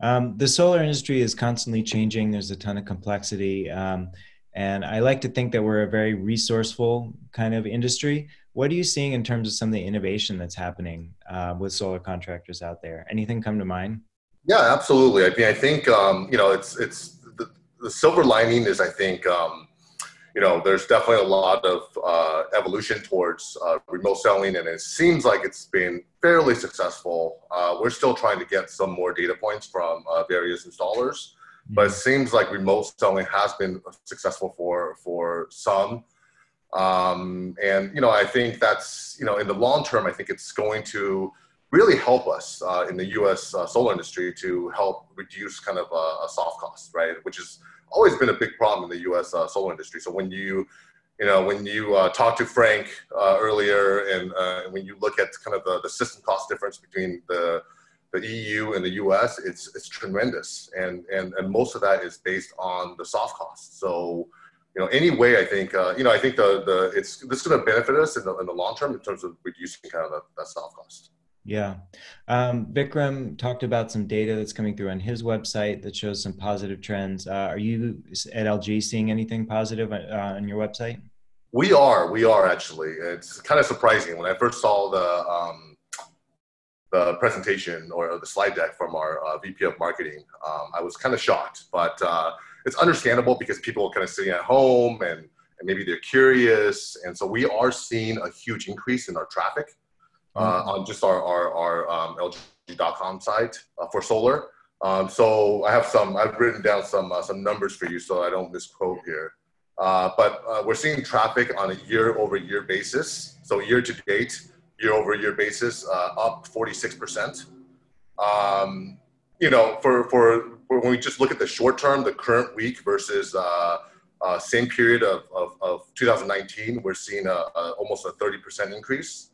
Um, the solar industry is constantly changing. There's a ton of complexity. Um, and I like to think that we're a very resourceful kind of industry. What are you seeing in terms of some of the innovation that's happening uh, with solar contractors out there? Anything come to mind? Yeah, absolutely. I mean, I think, um, you know, it's, it's the, the silver lining is, I think, um, you know, there's definitely a lot of uh, evolution towards uh, remote selling, and it seems like it's been fairly successful. Uh, we're still trying to get some more data points from uh, various installers, but it seems like remote selling has been successful for for some. Um, and you know, I think that's you know, in the long term, I think it's going to really help us uh, in the U.S. Uh, solar industry to help reduce kind of a, soft cost, right? Which has always been a big problem in the U.S. Uh, solar industry. So when you you know, when you uh, talk to Frank uh, earlier, and when you look at kind of the, the system cost difference between the the EU and the US, it's it's tremendous, and and and most of that is based on the soft costs. So, you know, anyway, I think uh, you know, I think the the it's this is going to benefit us in the in the long term in terms of reducing kind of that soft cost. Yeah. Um, Vikram talked about some data that's coming through on his website that shows some positive trends. Uh, are you at LG seeing anything positive uh, on your website? We are. We are actually. It's kind of surprising. When I first saw the um, the presentation or the slide deck from our uh, VP of marketing, um, I was kind of shocked. But uh, it's understandable because people are kind of sitting at home and, and maybe they're curious. And so we are seeing a huge increase in our traffic uh, on just our, our, our um, LG.com site uh, for solar. Um, so I have some, I've written down some, uh, some numbers for you so I don't misquote here. Uh, but uh, we're seeing traffic on a year over year basis. So year to date, year over year basis, uh, up 46%. Um, you know, for, for, for, when we just look at the short term, the current week versus same period of, of, of 2019, we're seeing a, a, almost a 30% increase.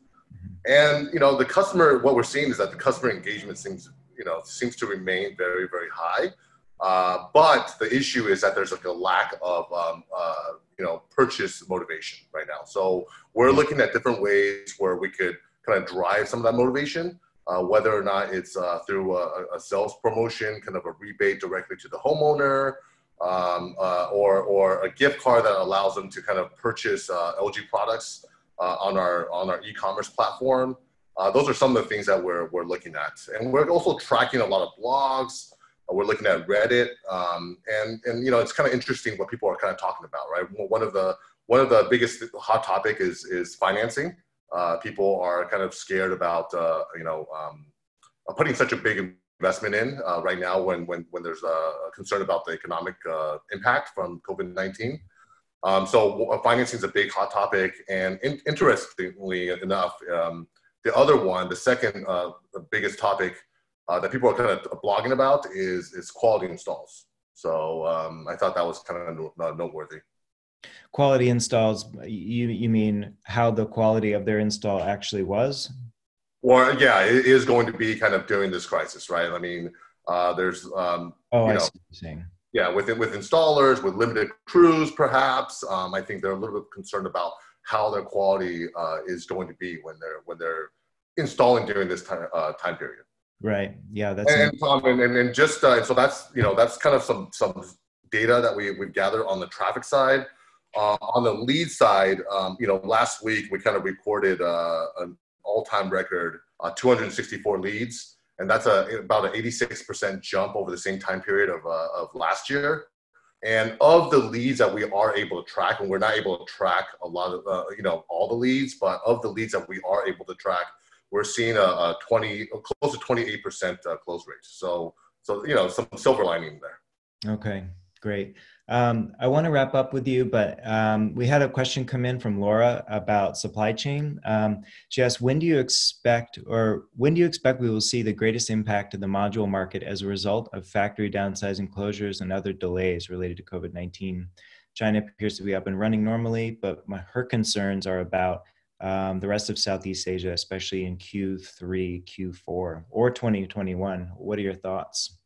And you know, the customer, what we're seeing is that the customer engagement seems, you know, seems to remain very, very high. Uh, but the issue is that there's like a lack of, um, uh, you know, purchase motivation right now. So we're looking at different ways where we could kind of drive some of that motivation, uh, whether or not it's uh, through a, a, sales promotion, kind of a rebate directly to the homeowner, um, uh, or or a gift card that allows them to kind of purchase uh, LG products uh, on our on our e-commerce platform. Uh, those are some of the things that we're we're looking at, and we're also tracking a lot of blogs. Uh, we're looking at Reddit, um, and and you know it's kind of interesting what people are kind of talking about, right? One of the one of the biggest hot topic is is financing. Uh, people are kind of scared about uh, you know um, putting such a big investment in uh, right now when when when there's a concern about the economic impact from COVID nineteen. Um, so uh, financing is a big hot topic, and in, interestingly enough, um, the other one, the second uh, the biggest topic uh, that people are kind of blogging about is is quality installs. So um, I thought that was kind of noteworthy. Quality installs, you you mean how the quality of their install actually was? Well, yeah, it is going to be kind of during this crisis, right? I mean, uh, there's um, oh, I know, see what you're saying yeah, with with installers, with limited crews, perhaps. Um, I think they're a little bit concerned about how their quality uh, is going to be when they're when they're installing during this time uh, time period. Right. Yeah. That's and um, and, and, and just uh, so that's you know that's kind of some some data that we we've gathered on the traffic side. Uh, on the lead side, um, you know, last week we kind of recorded uh, an all-time record, uh, 264 leads and that's a about an 86% jump over the same time period of, uh, of last year. And of the leads that we are able to track, and we're not able to track a lot of, uh, you know, all the leads, but of the leads that we are able to track, we're seeing a, a 20, close to 28% uh, close rate. So, so, you know, some silver lining there. Okay, Great. Um, I want to wrap up with you, but um, we had a question come in from Laura about supply chain. Um, she asked, when do you expect, or when do you expect we will see the greatest impact of the module market as a result of factory downsizing closures and other delays related to COVID-19? China appears to be up and running normally, but my, her concerns are about um, the rest of Southeast Asia, especially in Q3, Q4, or 2021. What are your thoughts?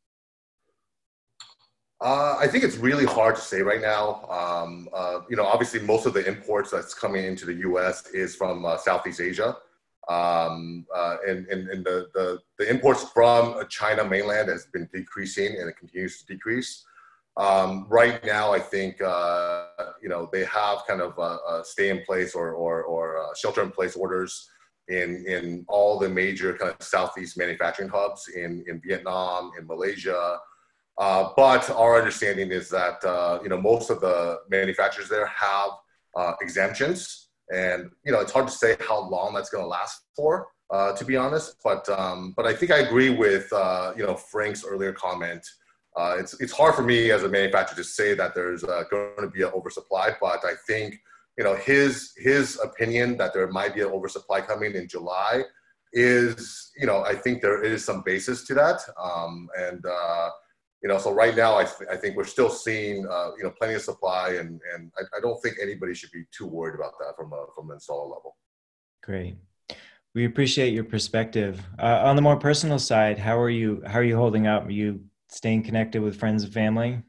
Uh, I think it's really hard to say right now. Um, uh, you know, obviously, most of the imports that's coming into the U.S. is from uh, Southeast Asia, um, uh, and, and, and the, the, the, imports from China mainland has been decreasing, and it continues to decrease. Um, right now, I think uh, you know they have kind of a, a stay in place or or, or uh, shelter in place orders in in all the major kind of Southeast manufacturing hubs in in Vietnam, in Malaysia. Uh, but our understanding is that uh, you know most of the manufacturers there have uh, exemptions, and you know it's hard to say how long that's going to last for, uh, to be honest. But um, but I think I agree with uh, you know Frank's earlier comment. Uh, it's it's hard for me as a manufacturer to say that there's going to be an oversupply, but I think you know his his opinion that there might be an oversupply coming in July is you know I think there is some basis to that, um, and you know, so right now I, th- I think we're still seeing, uh, you know, plenty of supply and, and I, I, don't think anybody should be too worried about that from a, from an installer level. Great. We appreciate your perspective. Uh, on the more personal side, how are you, how are you holding up? Are you staying connected with friends and family?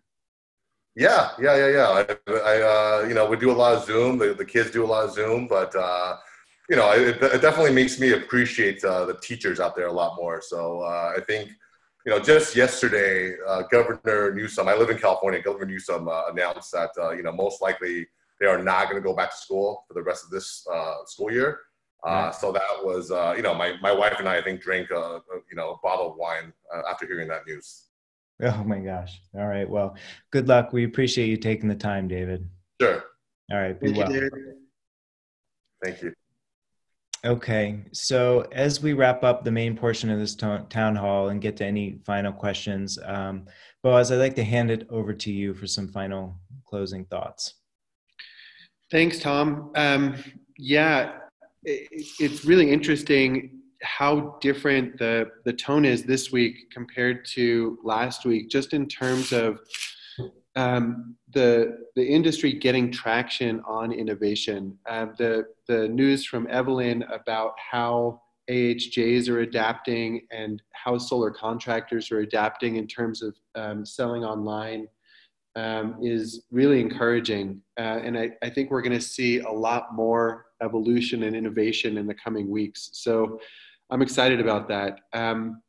Yeah, yeah, yeah, yeah. I, I uh, you know, we do a lot of Zoom. The, the kids do a lot of Zoom, but, uh, you know, it, it definitely makes me appreciate uh, the teachers out there a lot more. So uh, I think, you know, just yesterday, uh, Governor Newsom, I live in California, Governor Newsom uh, announced that, uh, you know, most likely they are not going to go back to school for the rest of this uh, school year. Uh, so that was, uh, you know, my, my wife and I, I think, drank, a, a you know, a bottle of wine after hearing that news. Oh my gosh. All right. Well, good luck. We appreciate you taking the time, David. Sure. All right. Be Thank well. You, Thank you. Okay, so as we wrap up the main portion of this town hall and get to any final questions, um, Boaz, I'd like to hand it over to you for some final closing thoughts. Thanks, Tom. Um, yeah, it, it's really interesting how different the, the tone is this week compared to last week, just in terms of um, the the industry getting traction on innovation. Uh, the the news from Evelyn about how AHJs are adapting and how solar contractors are adapting in terms of um, selling online um, is really encouraging. Uh, and I, I think we're going to see a lot more evolution and innovation in the coming weeks. So I'm excited about that. Um,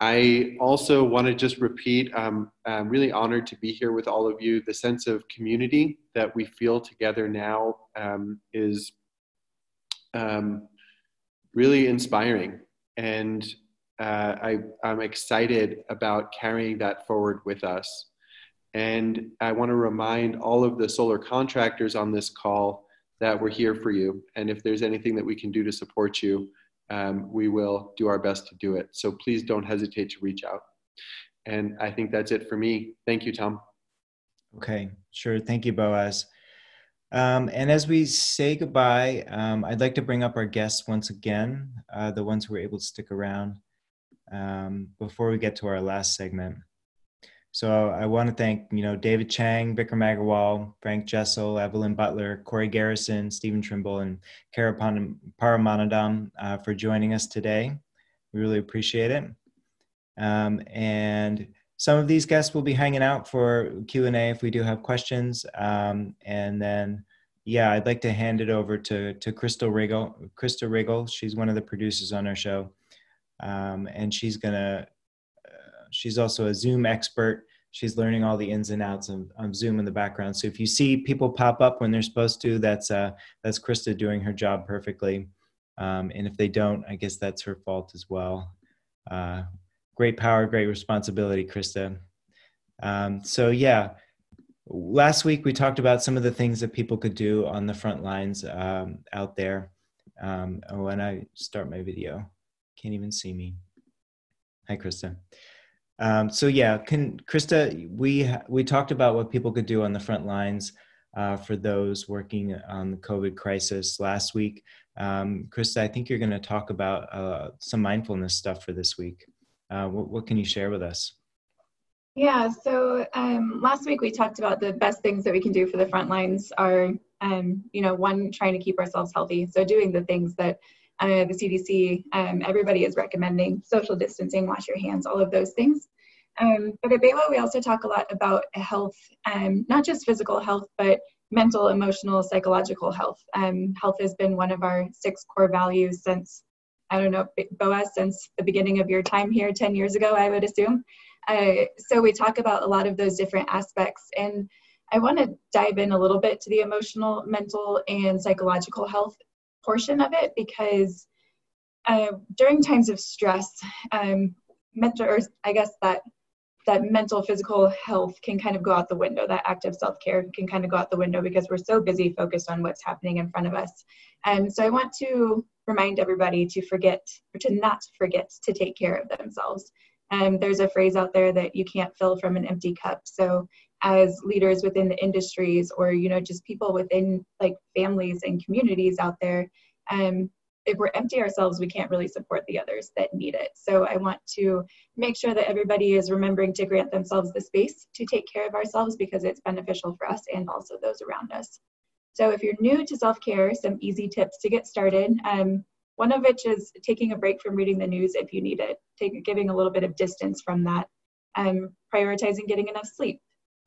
I also want to just repeat um, I'm really honored to be here with all of you. The sense of community that we feel together now um, is um, really inspiring. And uh, I, I'm excited about carrying that forward with us. And I want to remind all of the solar contractors on this call that we're here for you. And if there's anything that we can do to support you, um, we will do our best to do it. So please don't hesitate to reach out. And I think that's it for me. Thank you, Tom. Okay, sure. Thank you, Boaz. Um, and as we say goodbye, um, I'd like to bring up our guests once again, uh, the ones who were able to stick around um, before we get to our last segment. So I want to thank, you know, David Chang, Vikram Aggarwal, Frank Jessel, Evelyn Butler, Corey Garrison, Stephen Trimble, and Kara Paramanandam uh, for joining us today. We really appreciate it. Um, and some of these guests will be hanging out for Q&A if we do have questions. Um, and then, yeah, I'd like to hand it over to, to Crystal Riggle. Crystal Riggle, she's one of the producers on our show. Um, and she's gonna she's also a Zoom expert. She's learning all the ins and outs of, of, Zoom in the background. So if you see people pop up when they're supposed to, that's uh, that's Krista doing her job perfectly. Um, and if they don't, I guess that's her fault as well. Uh, great power, great responsibility, Krista. Um, so yeah, last week we talked about some of the things that people could do on the front lines um, out there. Um, when I start my video, can't even see me. Hi, Krista. Um, so yeah, can Krista, we we talked about what people could do on the front lines uh, for those working on the COVID crisis last week. Um, Krista, I think you're going to talk about uh, some mindfulness stuff for this week. Uh, what, what, can you share with us? Yeah, so um, last week we talked about the best things that we can do for the front lines are, um, you know, one, trying to keep ourselves healthy. So doing the things that uh, the CDC, um, everybody is recommending social distancing, wash your hands, all of those things. Um, but at BayWa, we also talk a lot about health, um, not just physical health, but mental, emotional, psychological health. Um, health has been one of our six core values since, I don't know, Boaz, since the beginning of your time here 10 years ago, I would assume. Uh, so we talk about a lot of those different aspects. And I want to dive in a little bit to the emotional, mental, and psychological health portion of it because uh, during times of stress, um, mental, or I guess that that mental physical health can kind of go out the window. That active self-care can kind of go out the window because we're so busy focused on what's happening in front of us. And so i want to remind everybody to forget or to not forget to take care of themselves. And there's a phrase out there that you can't fill from an empty cup. So as leaders within the industries or you know just people within like families and communities out there um, if we're empty ourselves, we can't really support the others that need it. So I want to make sure that everybody is remembering to grant themselves the space to take care of ourselves because it's beneficial for us and also those around us. So if you're new to self-care, some easy tips to get started. Um, one of which is taking a break from reading the news if you need it, take, giving a little bit of distance from that, um, prioritizing getting enough sleep,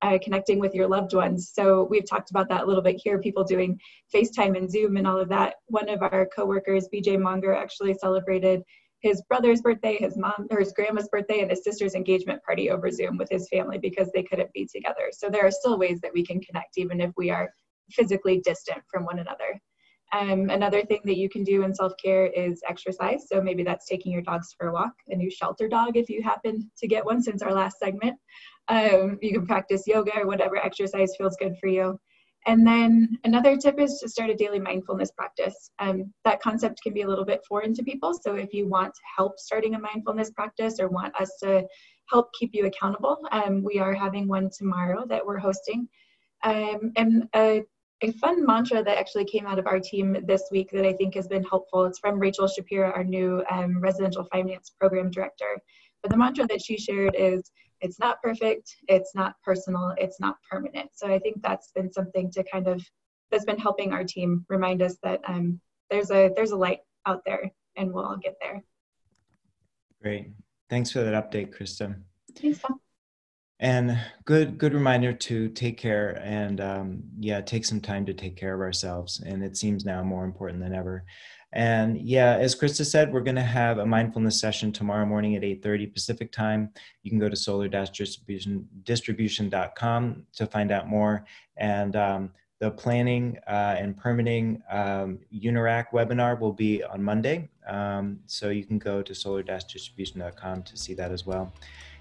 uh, connecting with your loved ones. So we've talked about that a little bit here, people doing FaceTime and Zoom and all of that. One of our coworkers, BJ Monger, actually celebrated his brother's birthday, his mom or his grandma's birthday, and his sister's engagement party over Zoom with his family because they couldn't be together. So there are still ways that we can connect even if we are physically distant from one another. Um, another thing that you can do in self care is exercise. So maybe that's taking your dogs for a walk, a new shelter dog if you happen to get one since our last segment. Um, you can practice yoga or whatever exercise feels good for you. And then another tip is to start a daily mindfulness practice. Um, that concept can be a little bit foreign to people. So if you want help starting a mindfulness practice or want us to help keep you accountable, um, we are having one tomorrow that we're hosting. Um, and a, a, fun mantra that actually came out of our team this week that I think has been helpful. It's from Rachel Shapiro, our new um, residential finance program director. But the mantra that she shared is it's not perfect, it's not personal, it's not permanent. So I think that's been something to kind of that's been helping our team remind us that um, there's a there's a light out there and we'll all get there. Great. Thanks for that update, Krista. Thanks. And good good reminder to take care and um, yeah, take some time to take care of ourselves. And it seems now more important than ever. And yeah, as Krista said, we're going to have a mindfulness session tomorrow morning at 8.30 Pacific time. You can go to solar-distribution.com to find out more. And um, the planning uh, and permitting um, UNIRAC webinar will be on Monday. Um, so you can go to solar-distribution.com to see that as well.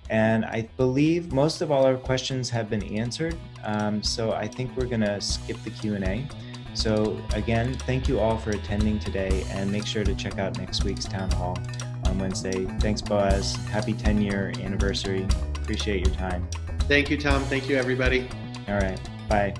And I believe most of all our questions have been answered. Um, so I think we're going to skip the Q&A. So, again, thank you all for attending today and make sure to check out next week's town hall on Wednesday. Thanks, Boaz. Happy 10 year anniversary. Appreciate your time. Thank you, Tom. Thank you, everybody. All right. Bye.